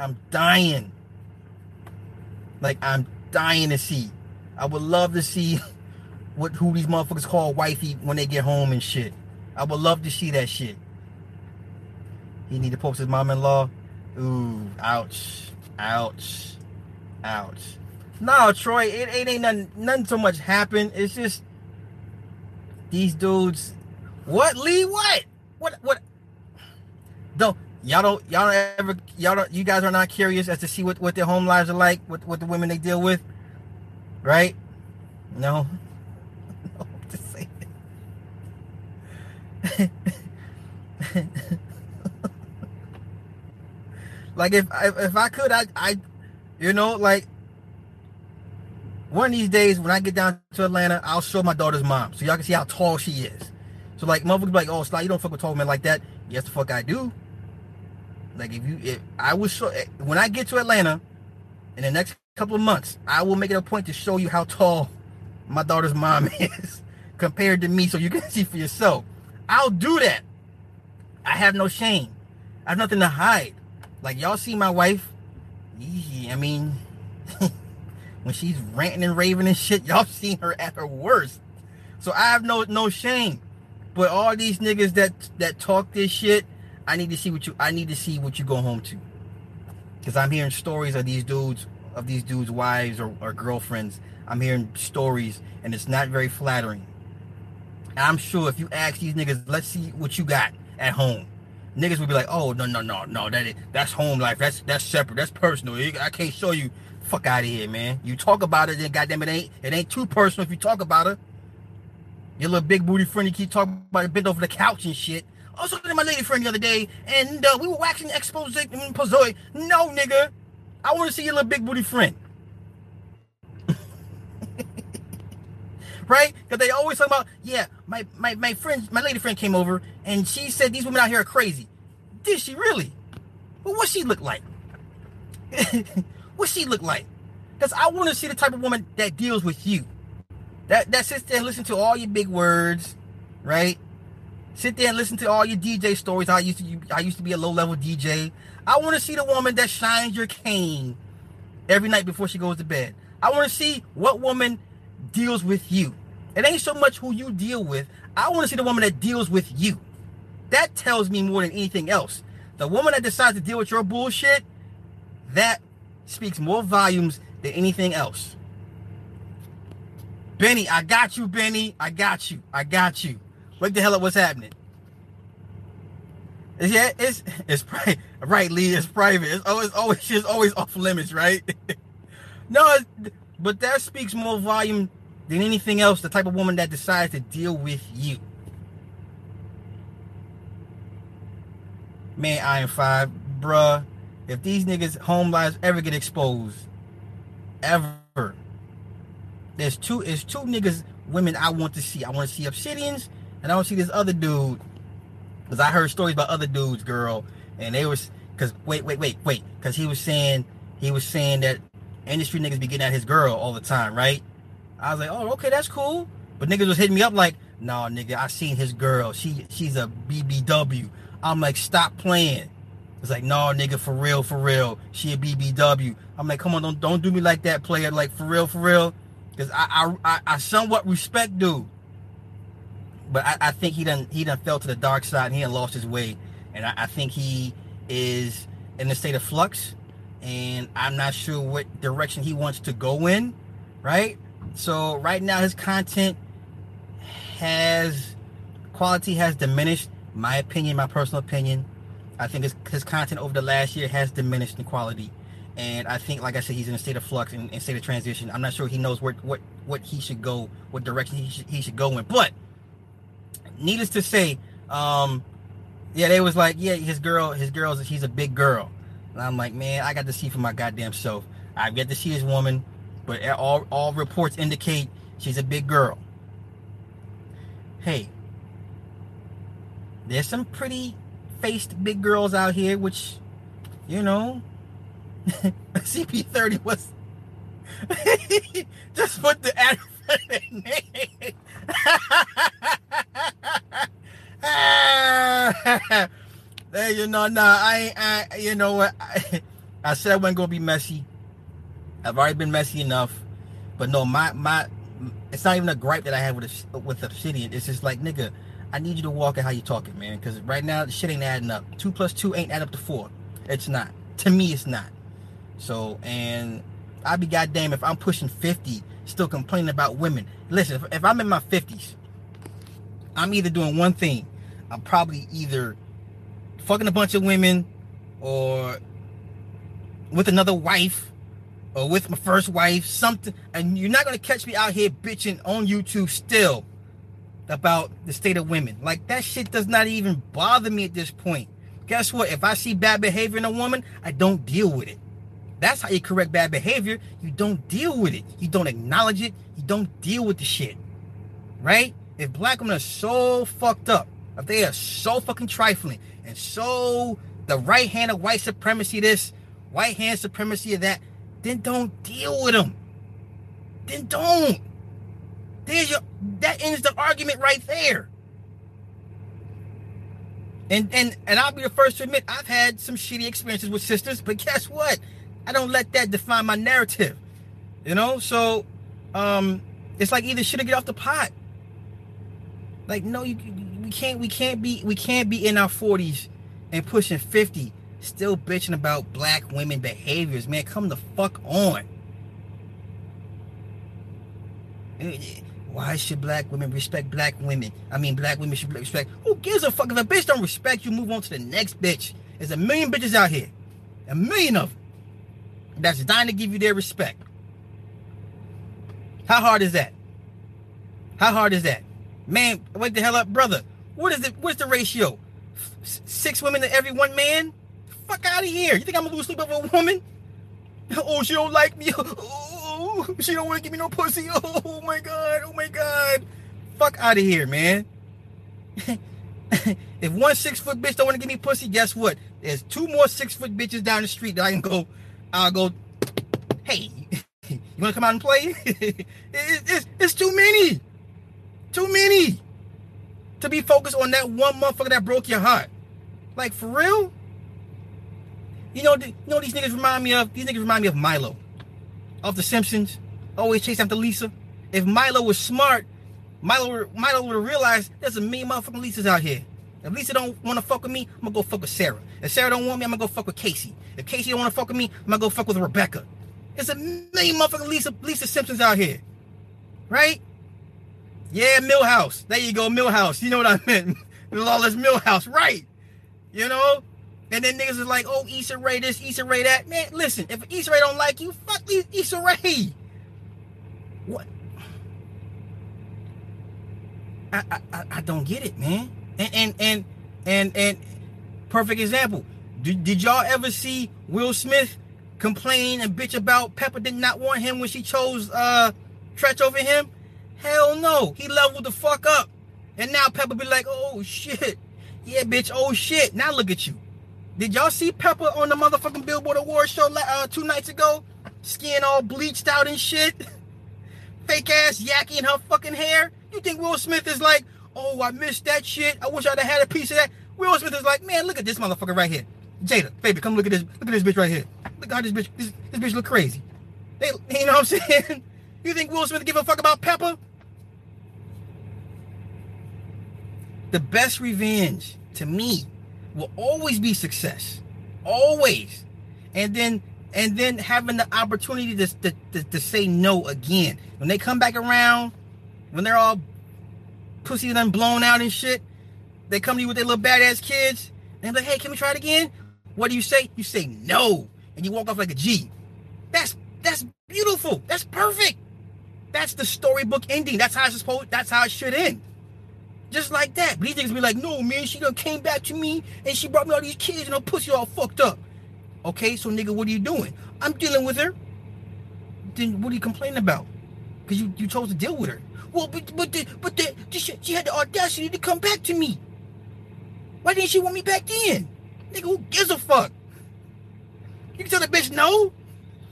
Speaker 1: I'm dying. Like I'm dying to see. I would love to see what who these motherfuckers call wifey when they get home and shit. I would love to see that shit. He need to post his mom-in-law. Ooh, ouch, ouch, ouch. No, Troy, it, it ain't nothing, nothing so much happened. It's just these dudes. What, Lee? What? What? What? Don't y'all don't y'all don't ever y'all don't you guys are not curious as to see what what their home lives are like, with what the women they deal with, right? No. no just say like if if I could, I I you know like one of these days when I get down to Atlanta, I'll show my daughter's mom so y'all can see how tall she is. So like motherfuckers like, oh, Sly, you don't fuck with tall men like that. Yes, the fuck I do. Like if you, if I will show eh, when I get to Atlanta in the next couple of months, I will make it a point to show you how tall my daughter's mom is compared to me, so you can see for yourself. I'll do that. I have no shame. I have nothing to hide. Like y'all see my wife. I mean, when she's ranting and raving and shit, y'all seen her at her worst. So I have no no shame. But all these niggas that that talk this shit, I need to see what you I need to see what you go home to. Cause I'm hearing stories of these dudes, of these dudes' wives or, or girlfriends. I'm hearing stories and it's not very flattering. I'm sure if you ask these niggas, let's see what you got at home. Niggas would be like, oh no no no no that that's home life. That's that's separate. That's personal. I can't show you. Fuck out of here, man. You talk about it, then goddamn it ain't it ain't too personal if you talk about it. Your little big booty friend, you keep talking about it, bent over the couch and shit. I was talking to my lady friend the other day, and uh, we were waxing expose and pozoi. No, nigga, I want to see your little big booty friend. right? Because they always talk about, yeah, my, my, my friend, my lady friend came over and she said these women out here are crazy. Did she really? But what she look like? what she look like? Because I want to see the type of woman that deals with you. That that sits there and listen to all your big words, right? Sit there and listen to all your DJ stories. I used to I used to be a low level DJ. I want to see the woman that shines your cane every night before she goes to bed. I want to see what woman deals with you. It ain't so much who you deal with. I want to see the woman that deals with you. That tells me more than anything else. The woman that decides to deal with your bullshit, that speaks more volumes than anything else. Benny, I got you, Benny. I got you. I got you. Wake the hell up, what's happening? Yeah, it's it's private. Right, Lee, it's private. It's always always it's always off limits, right? no, but that speaks more volume than anything else, the type of woman that decides to deal with you. Man, Iron 5, bruh, if these niggas' home lives ever get exposed, ever, there's two, there's two niggas, women I want to see. I want to see Obsidians, and I don't see this other dude. Because I heard stories about other dudes, girl, and they was, because, wait, wait, wait, wait, because he was saying he was saying that industry niggas be getting at his girl all the time, right? I was like, oh, okay, that's cool. But niggas was hitting me up like, nah, nigga, I seen his girl. She she's a BBW. I'm like, stop playing. It's like, no, nigga, for real, for real. She a BBW. I'm like, come on, don't don't do me like that, player. Like for real, for real. Cause I I I, I somewhat respect dude. But I, I think he done he done fell to the dark side and he done lost his way. And I, I think he is in a state of flux. And I'm not sure what direction he wants to go in. Right? So right now his content has quality has diminished. My opinion, my personal opinion. I think his, his content over the last year has diminished in quality. And I think, like I said, he's in a state of flux and, and state of transition. I'm not sure he knows what what what he should go, what direction he should, he should go in. But needless to say, um, yeah, they was like, yeah, his girl, his girl's, she's a big girl. And I'm like, man, I got to see for my goddamn self. I've got to see his woman, but all all reports indicate she's a big girl. Hey, there's some pretty faced big girls out here, which, you know, CP30 was just put the ad name. Ah! hey, you know, nah, I, I, you know what? I, I said I wasn't gonna be messy. I've already been messy enough, but no, my my, it's not even a gripe that I have with with Obsidian. It's just like, nigga, I need you to walk it how you talking, man. Because right now, the shit ain't adding up. Two plus two ain't add up to four. It's not. To me, it's not. So, and I'd be goddamn if I'm pushing 50, still complaining about women. Listen, if, if I'm in my 50s, I'm either doing one thing. I'm probably either fucking a bunch of women or with another wife or with my first wife, something. And you're not going to catch me out here bitching on YouTube still about the state of women. Like that shit does not even bother me at this point. Guess what? If I see bad behavior in a woman, I don't deal with it. That's how you correct bad behavior. You don't deal with it. You don't acknowledge it. You don't deal with the shit. Right? If black women are so fucked up, if they are so fucking trifling and so the right hand of white supremacy, this white hand supremacy of that, then don't deal with them. Then don't. There's your that ends the argument right there. And and and I'll be the first to admit I've had some shitty experiences with sisters, but guess what? I don't let that define my narrative. You know, so um it's like either shit or get off the pot. Like no, you we can't we can't be we can't be in our 40s and pushing 50 still bitching about black women behaviors, man. Come the fuck on. Eh, eh, why should black women respect black women? I mean, black women should respect. Who gives a fuck if a bitch don't respect you? Move on to the next bitch. There's a million bitches out here, a million of them. That's dying to give you their respect. How hard is that? How hard is that? Man, wake the hell up, brother. What is it? What's the ratio? Six women to every one man? Fuck out of here. You think I'm gonna lose sleep over a woman? Oh, she don't like me. Oh, she don't want to give me no pussy. Oh my god. Oh my god. Fuck out of here, man. if one six foot bitch don't want to give me pussy, guess what? There's two more six foot bitches down the street that I can go. I'll go. Hey, you want to come out and play? it's, it's, it's too many. Too many. To be focused on that one motherfucker that broke your heart. Like for real? You know, you know these niggas remind me of? These niggas remind me of Milo, of The Simpsons. Always chase after Lisa. If Milo was smart, Milo Milo would have realized there's a million motherfucking Lisas out here. If Lisa don't want to fuck with me, I'm gonna go fuck with Sarah. If Sarah don't want me, I'm gonna go fuck with Casey. If Casey don't want to fuck with me, I'm gonna go fuck with Rebecca. There's a million motherfucking Lisa Lisa Simpsons out here, right? Yeah, Milhouse. There you go, Milhouse. You know what I meant? Lawless Milhouse, right? You know, and then niggas is like, oh, Issa Rae this, Issa Rae that. Man, listen, if Issa Rae don't like you, fuck Issa Rae. What? I, I, I don't get it, man. And and and and, and perfect example. Did, did y'all ever see Will Smith complain and bitch about Pepa did not want him when she chose uh Treach over him? Hell no. He leveled the fuck up. And now Pepa be like, oh shit. Yeah, bitch, oh shit. Now look at you. Did y'all see Pepa on the motherfucking Billboard Award show uh, two nights ago? Skin all bleached out and shit. Fake ass Yaki in her fucking hair. You think Will Smith is like, oh, I missed that shit. I wish I'd have had a piece of that. Will Smith is like, man, look at this motherfucker right here. Jada, baby, come look at this. Look at this bitch right here. Look how this bitch, this, this bitch look crazy. They, you know what I'm saying? You think Will Smith give a fuck about Pepa? The best revenge to me will always be success. Always. And then and then having the opportunity to, to, to, to say no again. When they come back around, when they're all pussy done blown out and shit, they come to you with their little badass kids, and they're like, hey, can we try it again? What do you say? You say no. And you walk off like a G. That's that's beautiful. That's perfect. That's the storybook ending. That's how it's supposed that's how it should end. Just like that. But these niggas be like, no, man, she done came back to me and she brought me all these kids and her pussy all fucked up. Okay, so nigga, what are you doing? I'm dealing with her. Then what are you complaining about? Because you, you chose to deal with her. Well, but but the, but the, she, she had the audacity to come back to me. Why didn't she want me back then? Nigga, who gives a fuck? You can tell the bitch no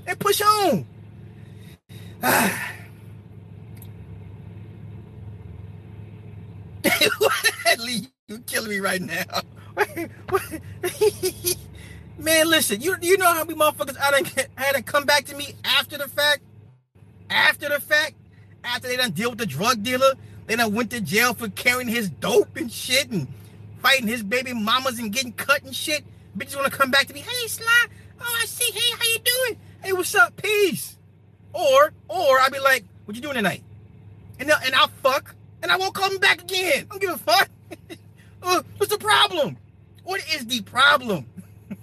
Speaker 1: and push on. Ah. Lee, you killing me right now. Man, listen, you you know how many motherfuckers I done, had to come back to me after the fact? After the fact? After they done deal with the drug dealer? They done went to jail for carrying his dope and shit and fighting his baby mamas and getting cut and shit. Bitches wanna come back to me, hey Sly, oh I see, hey, how you doing? Hey, what's up? Peace. Or, or I'd be like, what you doing tonight? And, and I'll fuck and I won't come back again. I don't give a fuck. uh, what's the problem? What is the problem?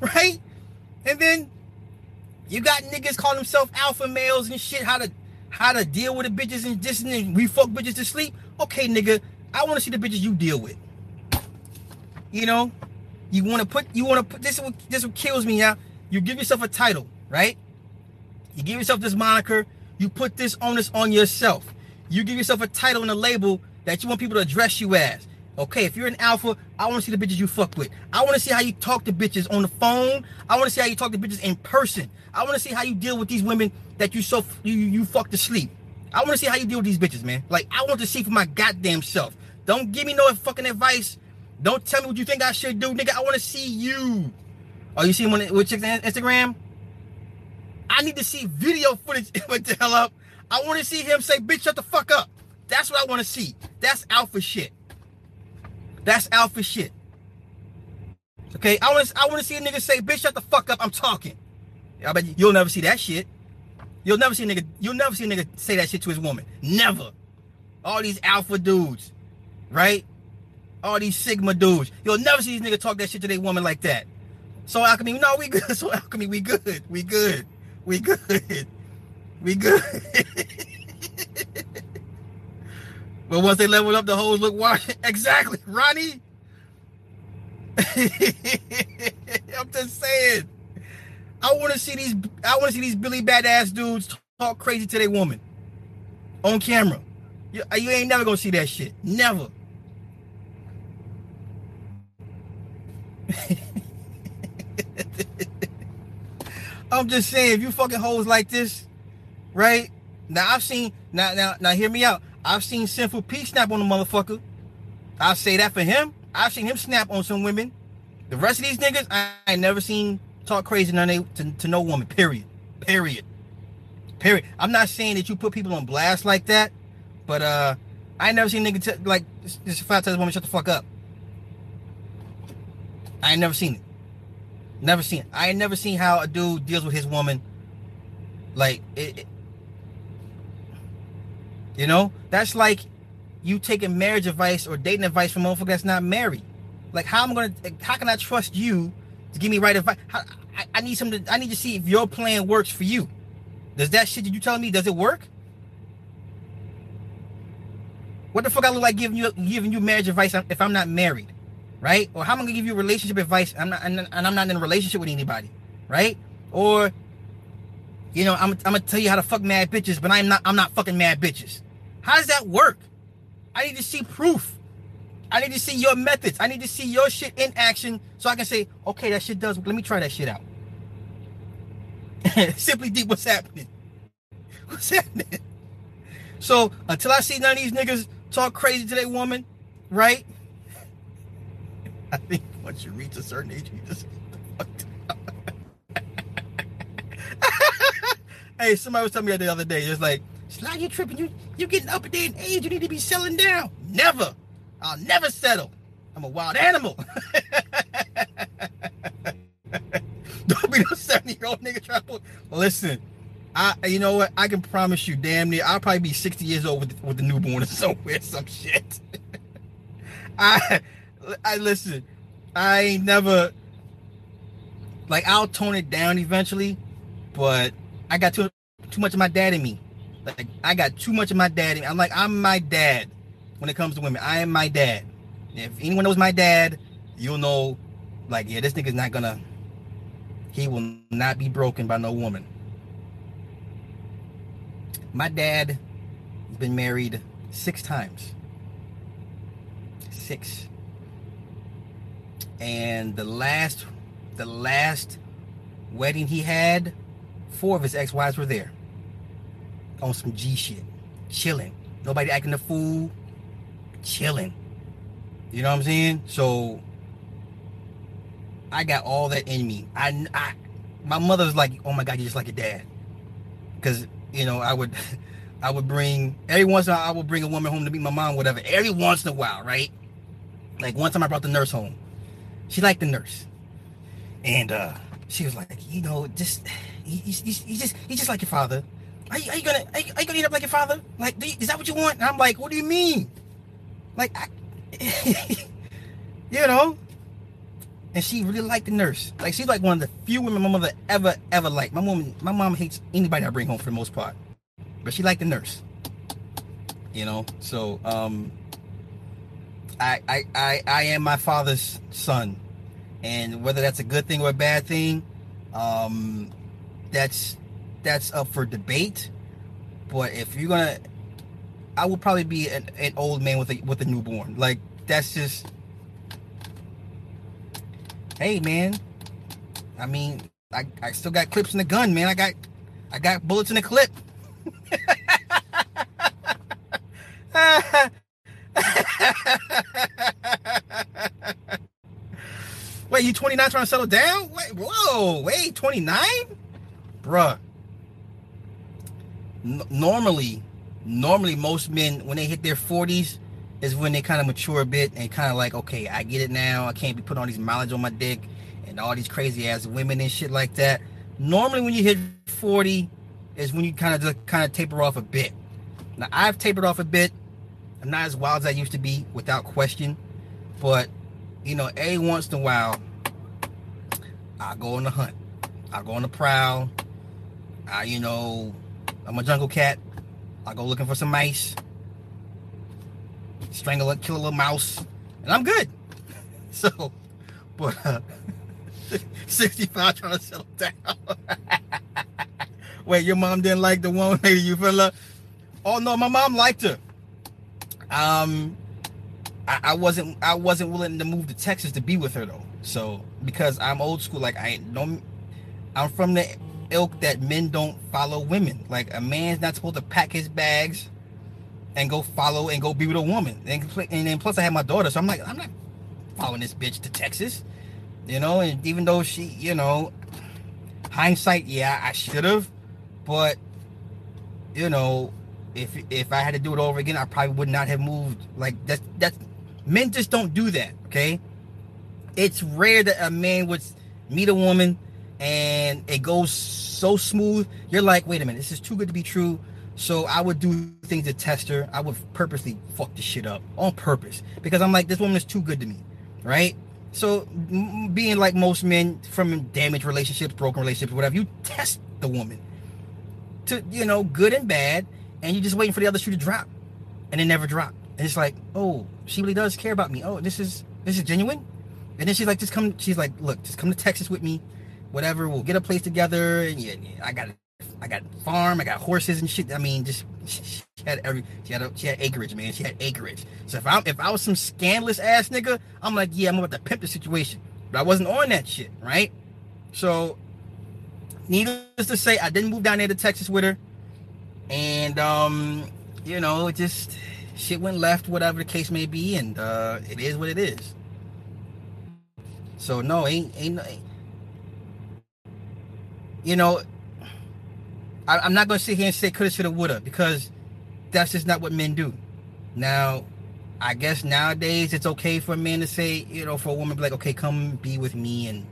Speaker 1: right? And then you got niggas call themselves alpha males and shit, how to how to deal with the bitches and this and we fuck bitches to sleep. Okay, nigga, I want to see the bitches you deal with. You know, you want to put you want to put this. What, this what kills me now. You give yourself a title, right? You give yourself this moniker. You put this onus on yourself. You give yourself a title and a label that you want people to address you as. Okay, if you're an alpha, I want to see the bitches you fuck with. I want to see how you talk to bitches on the phone. I want to see how you talk to bitches in person. I want to see how you deal with these women that you so you you fuck to sleep. I want to see how you deal with these bitches, man. Like I want to see for my goddamn self. Don't give me no fucking advice. Don't tell me what you think I should do, nigga. I want to see you. Oh, you see him on with chicks on Instagram? I need to see video footage the hell up. I want to see him say, bitch, shut the fuck up. That's what I want to see. That's alpha shit. That's alpha shit. Okay, I want to I want to see a nigga say, bitch, shut the fuck up. I'm talking. I bet you'll never see that shit. You'll never see a nigga, you'll never see a nigga say that shit to his woman. Never. All these alpha dudes, right? All these sigma dudes. You'll never see these niggas talk that shit to their woman like that. So alchemy, no, we good. So alchemy, we good. We good. We good. We good. but once they level up, the hoes look washed. Exactly, Ronnie. I'm just saying. I want to see these. I want to see these Billy badass dudes talk crazy to their woman on camera. You, uh, you ain't never gonna see that shit. Never. I'm just saying, if you fucking hoes like this, right? Now I've seen now now now hear me out. I've seen Sinful P snap on the motherfucker. I'll say that for him. I've seen him snap on some women. The rest of these niggas, I ain't never seen talk crazy to, to, to no woman. Period. Period. Period. I'm not saying that you put people on blast like that, but uh, I ain't never seen nigga t- like just flat tell this woman shut the fuck up. I ain't never seen it. Never seen. I ain't never seen how a dude deals with his woman. Like it, it you know, that's like you taking marriage advice or dating advice from a motherfucker that's not married. Like how am I gonna how can I trust you to give me right advice? How, I, I need some to, I need to see if your plan works for you. Does that shit that you telling me does it work? What the fuck I look like giving you giving you marriage advice if I'm not married? Right? Or how am I gonna give you relationship advice? I'm not, and I'm not in a relationship with anybody, right? Or, you know, I'm, I'm gonna tell you how to fuck mad bitches, but I'm not, I'm not fucking mad bitches. How does that work? I need to see proof. I need to see your methods. I need to see your shit in action so I can say, okay, that shit does. Let me try that shit out. Simply deep, what's happening? What's happening? So until I see none of these niggas talk crazy to their woman, right? I think once you reach a certain age, you just hey, somebody was telling me the other day, just like, Sly, you tripping. You you getting up there in age. You need to be settling down. Never. I'll never settle. I'm a wild animal. Don't be no 70 year old nigga to Listen, I you know what? I can promise you, damn near, I'll probably be 60 years old with, with the newborn or somewhere, some shit. I I listen, I ain't never like I'll tone it down eventually, but I got too too much of my dad in me. Like I got too much of my dad. I'm like I'm my dad when it comes to women. I am my dad. If anyone knows my dad, you'll know. Like yeah, this nigga's not gonna. He will not be broken by no woman. My dad has been married six times. Six. And the last, the last wedding he had, four of his ex-wives were there on some G shit, chilling. Nobody acting the fool, chilling. You know what I'm saying? So I got all that in me. I, I my mother's like, oh my god, you're just like your dad, because you know I would. I would bring every once in a while I would bring a woman home to meet my mom, whatever. Every once in a while, right? Like one time I brought the nurse home. She liked the nurse. And uh she was like, you know, just he's, just he's just like your father. Are you, are you gonna are you, are you, gonna eat up like your father? Like, you, is that what you want? And I'm like, what do you mean? Like, I, you know. And she really liked the nurse. Like, she's like one of the few women my mother ever ever liked. My mom, my mom hates anybody I bring home for the most part, but she liked the nurse. You know, so um, I I I, I am my father's son, and whether that's a good thing or a bad thing, um, that's that's up for debate. But if you're gonna, I would probably be an, an old man with a with a newborn. Like that's just, hey man. I mean, I, I still got clips in the gun, man. I got I got bullets in the clip. Wait, you 29 trying to settle down? Wait, whoa, wait, 29? Bruh, normally, normally most men when they hit their 40s is when they kind of mature a bit and kind of like, okay, I get it now. I can't be putting all these mileage on my dick and all these crazy ass women and shit like that. Normally, when you hit 40, is when you kind of just kind of taper off a bit. Now, I've tapered off a bit. I'm not as wild as I used to be, without question. But you know, every once in a while, I go on the hunt. I go on the prowl. I, you know, I'm a jungle cat. I go looking for some mice, strangle it, kill a little mouse, and I'm good. So, but uh, 65 trying to settle down. Wait, your mom didn't like the one lady you feel like? Oh no, my mom liked her. Um, I, I wasn't I wasn't willing to move to Texas to be with her though. So because I'm old school, like I don't, I'm from the ilk that men don't follow women. Like a man's not supposed to pack his bags and go follow and go be with a woman. And, and then plus I have my daughter, so I'm like, I'm not following this bitch to Texas. You know, and even though she, you know, hindsight, yeah, I should have, but you know, if if I had to do it over again, I probably would not have moved. Like that's that's men just don't do that. Okay, it's rare that a man would meet a woman and it goes so smooth. You're like, wait a minute, this is too good to be true. So I would do things to test her. I would purposely fuck the shit up on purpose because I'm like, this woman is too good to me, right? So being like most men from damaged relationships, broken relationships, whatever, you test the woman to you know good and bad, and you're just waiting for the other shoe to drop, and it never dropped. And it's like, oh, she really does care about me. Oh, this is this is genuine. And then she's like, just come. She's like, look, just come to Texas with me whatever. We'll get a place together. And yeah, I got I got farm. I got horses and shit. I mean, just she had every she had a, she had acreage, man. She had acreage. So if I if I was some scandalous ass nigga, I'm like, yeah, I'm about to pimp the situation. But I wasn't on that shit, right? So needless to say, I didn't move down there to Texas with her. And um, you know, just shit went left, whatever the case may be, and uh it is what it is. So no, ain't ain't, ain't you know, I, am not gonna sit here and say coulda, shoulda, woulda, because that's just not what men do. Now, I guess nowadays it's okay for a man to say, you know, for a woman be like, okay, come be with me and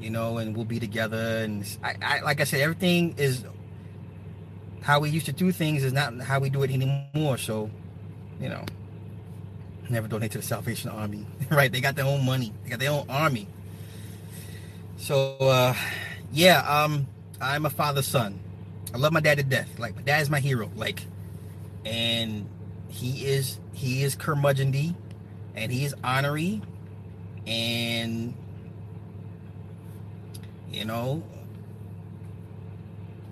Speaker 1: you know, and we'll be together. And I, I like I said, everything is how we used to do things is not how we do it anymore. So, you know, never donate to the Salvation Army, right? They got their own money, they got their own army. So, uh, yeah, um, I'm a father's son. I love my dad to death. Like my dad is my hero. Like, and he is he is curmudgeonly, and he is honorary, and you know.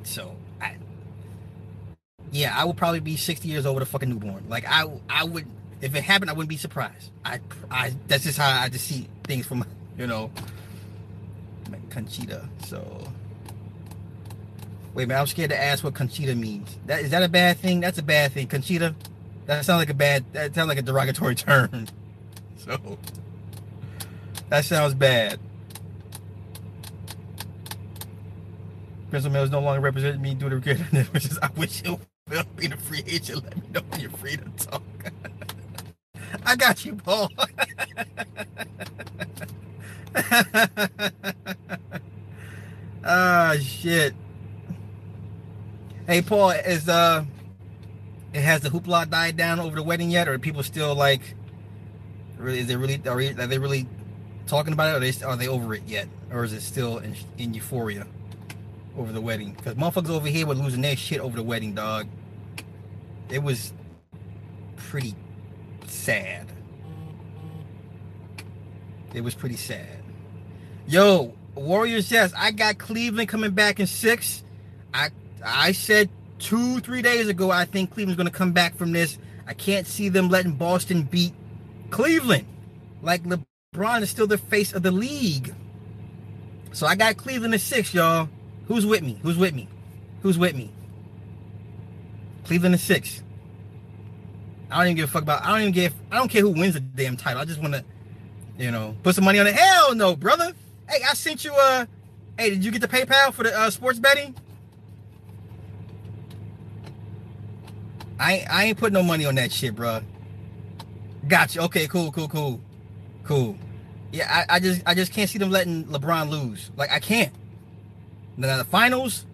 Speaker 1: So yeah, I would probably be 60 years old with a fucking newborn. Like I, I would if it happened, I wouldn't be surprised. I, I that's just how I just see things from you know, Conchita. So Wait minute, I'm scared to ask what Conchita means. That is that a bad thing? That's a bad thing. Conchita? That sounds like a bad that sounds like a derogatory term. So that sounds bad. Prince Mills no longer represents me due to regret. Which I wish you will be a free agent. Let me know when you're free to talk. I got you, Paul. Ah, shit. Hey, Paul, is uh, it has the hoopla died down over the wedding yet, or are people still like, really? Is they really are, are they really talking about it, or are they are they over it yet, or is it still in, in euphoria over the wedding? Because motherfuckers over here were losing their shit over the wedding, dog. It was pretty sad. It was pretty sad. Yo, Warriors, yes, I got Cleveland coming back in six. I I said two, three days ago, I think Cleveland's to come back from this. I can't see them letting Boston beat Cleveland. Like LeBron is still the face of the league. So I got Cleveland in six, y'all. Who's with me? Who's with me? Who's with me? Cleveland at six. I don't even give a fuck about. I don't even give. I don't care who wins the damn title. I just want to, you know, put some money on it. Hell no, brother. Hey, I sent you. Uh, hey, did you get the PayPal for the uh, sports betting? I I ain't put no money on that shit, bro. Gotcha. Okay, cool, cool, cool, cool. Yeah, I, I just I just can't see them letting LeBron lose. Like I can't. Now the finals,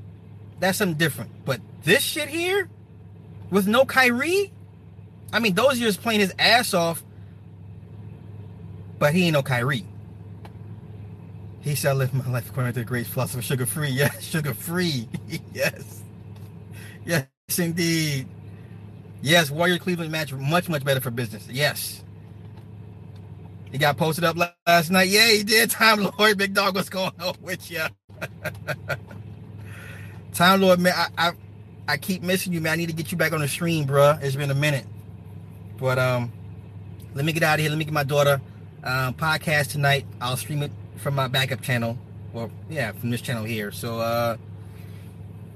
Speaker 1: that's something different. But this shit here, with no Kyrie, I mean Rozier playing his ass off, but he ain't no Kyrie. He said, I live my life according to the great philosopher, Suga Free. Yes, Suga Free. yes. Yes, indeed. Yes, Warrior Cleveland match much much better for business. Yes. He got posted up last night. Yeah, he did. Time Lord, big dog, what's going on with you? Time Lord, man, I, I I keep missing you, man. I need to get you back on the stream, bro. It's been a minute. But um, let me get out of here. Let me get my daughter um, podcast tonight. I'll stream it from my backup channel. Well, yeah, from this channel here. So uh,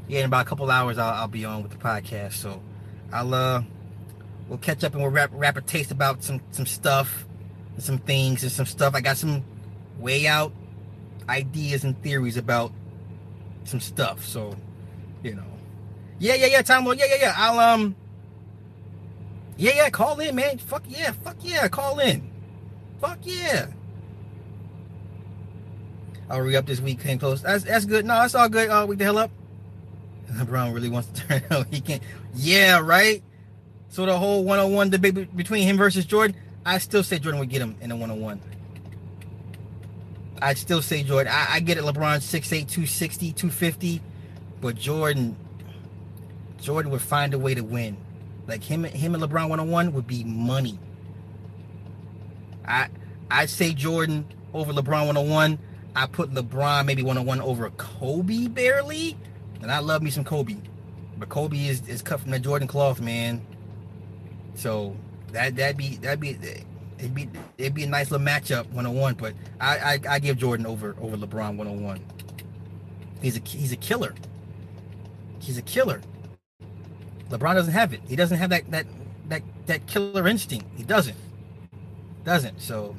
Speaker 1: yeah, in about a couple hours, I'll, I'll be on with the podcast. So I'll uh we'll catch up and we'll rap rap a taste about some some stuff and some things and some stuff. I got some way out ideas and theories about some stuff. So, you know. Yeah, yeah, yeah, Time Lord. Yeah, yeah, yeah. I'll um Yeah, yeah, call in, man. Fuck yeah, fuck yeah, call in. Fuck yeah. I'll re up this week, came close. That's that's good. No, that's all good. Uh wake the hell up. LeBron really wants to turn out. He can't. Yeah, right. So the whole one-on-one debate between him versus Jordan, I still say Jordan would get him in a one-on-one. I'd still say Jordan. I, I get it. LeBron 6'8", 260, 250, but Jordan, Jordan would find a way to win. Like him, him and LeBron one-on-one would be money. I I'd say Jordan over LeBron one-on-one. I put LeBron maybe one-on-one over Kobe barely. And I love me some Kobe. But Kobe is, is cut from the Jordan cloth, man. So that that be that be it'd be it'd be a nice little matchup one on one. But I, I I give Jordan over over LeBron one on one. He's a he's a killer. He's a killer. LeBron doesn't have it. He doesn't have that that that that killer instinct. He doesn't. Doesn't. So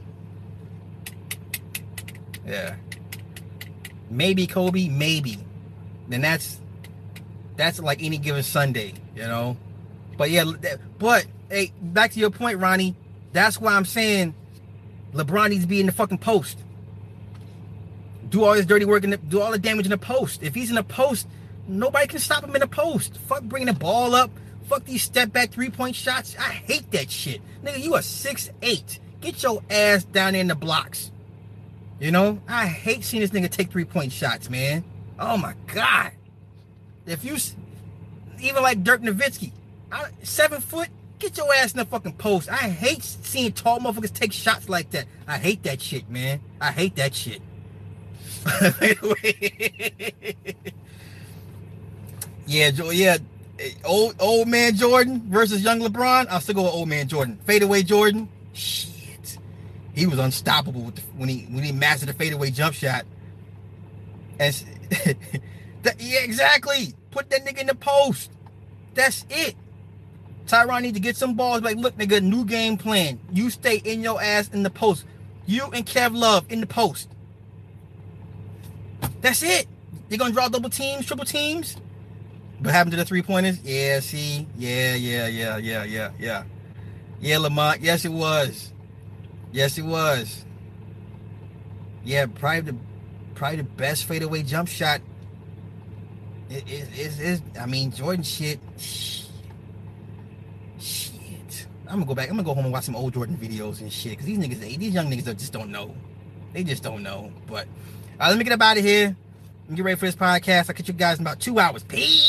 Speaker 1: yeah. Maybe Kobe, maybe. Then that's that's like any given Sunday, you know. But yeah, but hey, back to your point, Ronnie. That's why I'm saying LeBron needs to be in the fucking post. Do all his dirty work and do all the damage in the post. If he's in the post, nobody can stop him in the post. Fuck bringing the ball up. Fuck these step back three point shots. I hate that shit. Nigga, you are six eight. Get your ass down in the blocks. You know, I hate seeing this nigga take three point shots, man. Oh my god. If you even like Dirk Nowitzki, seven foot, get your ass in the fucking post. I hate seeing tall motherfuckers take shots like that. I hate that shit, man. I hate that shit. yeah, yeah. Old old man Jordan versus young LeBron. I'll still go with old man Jordan. Fadeaway Jordan. Shit he was unstoppable the, when he when he mastered the fadeaway jump shot. And that, yeah, exactly. Put that nigga in the post. That's it. Tyronn need to get some balls. Like, look, nigga, new game plan. You stay in your ass in the post. You and Kev Love in the post. That's it. You're gonna draw double teams, triple teams. What happened to the three pointers? Yeah, see, yeah, yeah, yeah, yeah, yeah, yeah. Yeah, Lamont. Yes, it was. Yes, it was. Yeah, probably the probably the best fadeaway jump shot. It is it, I mean Jordan shit. Shit. I'm gonna go back. I'm gonna go home and watch some old Jordan videos and shit. Cause these niggas, these young niggas just don't know. They just don't know. But all right, let me get up out of here. Get ready for this podcast. I'll catch you guys in about two hours. Peace.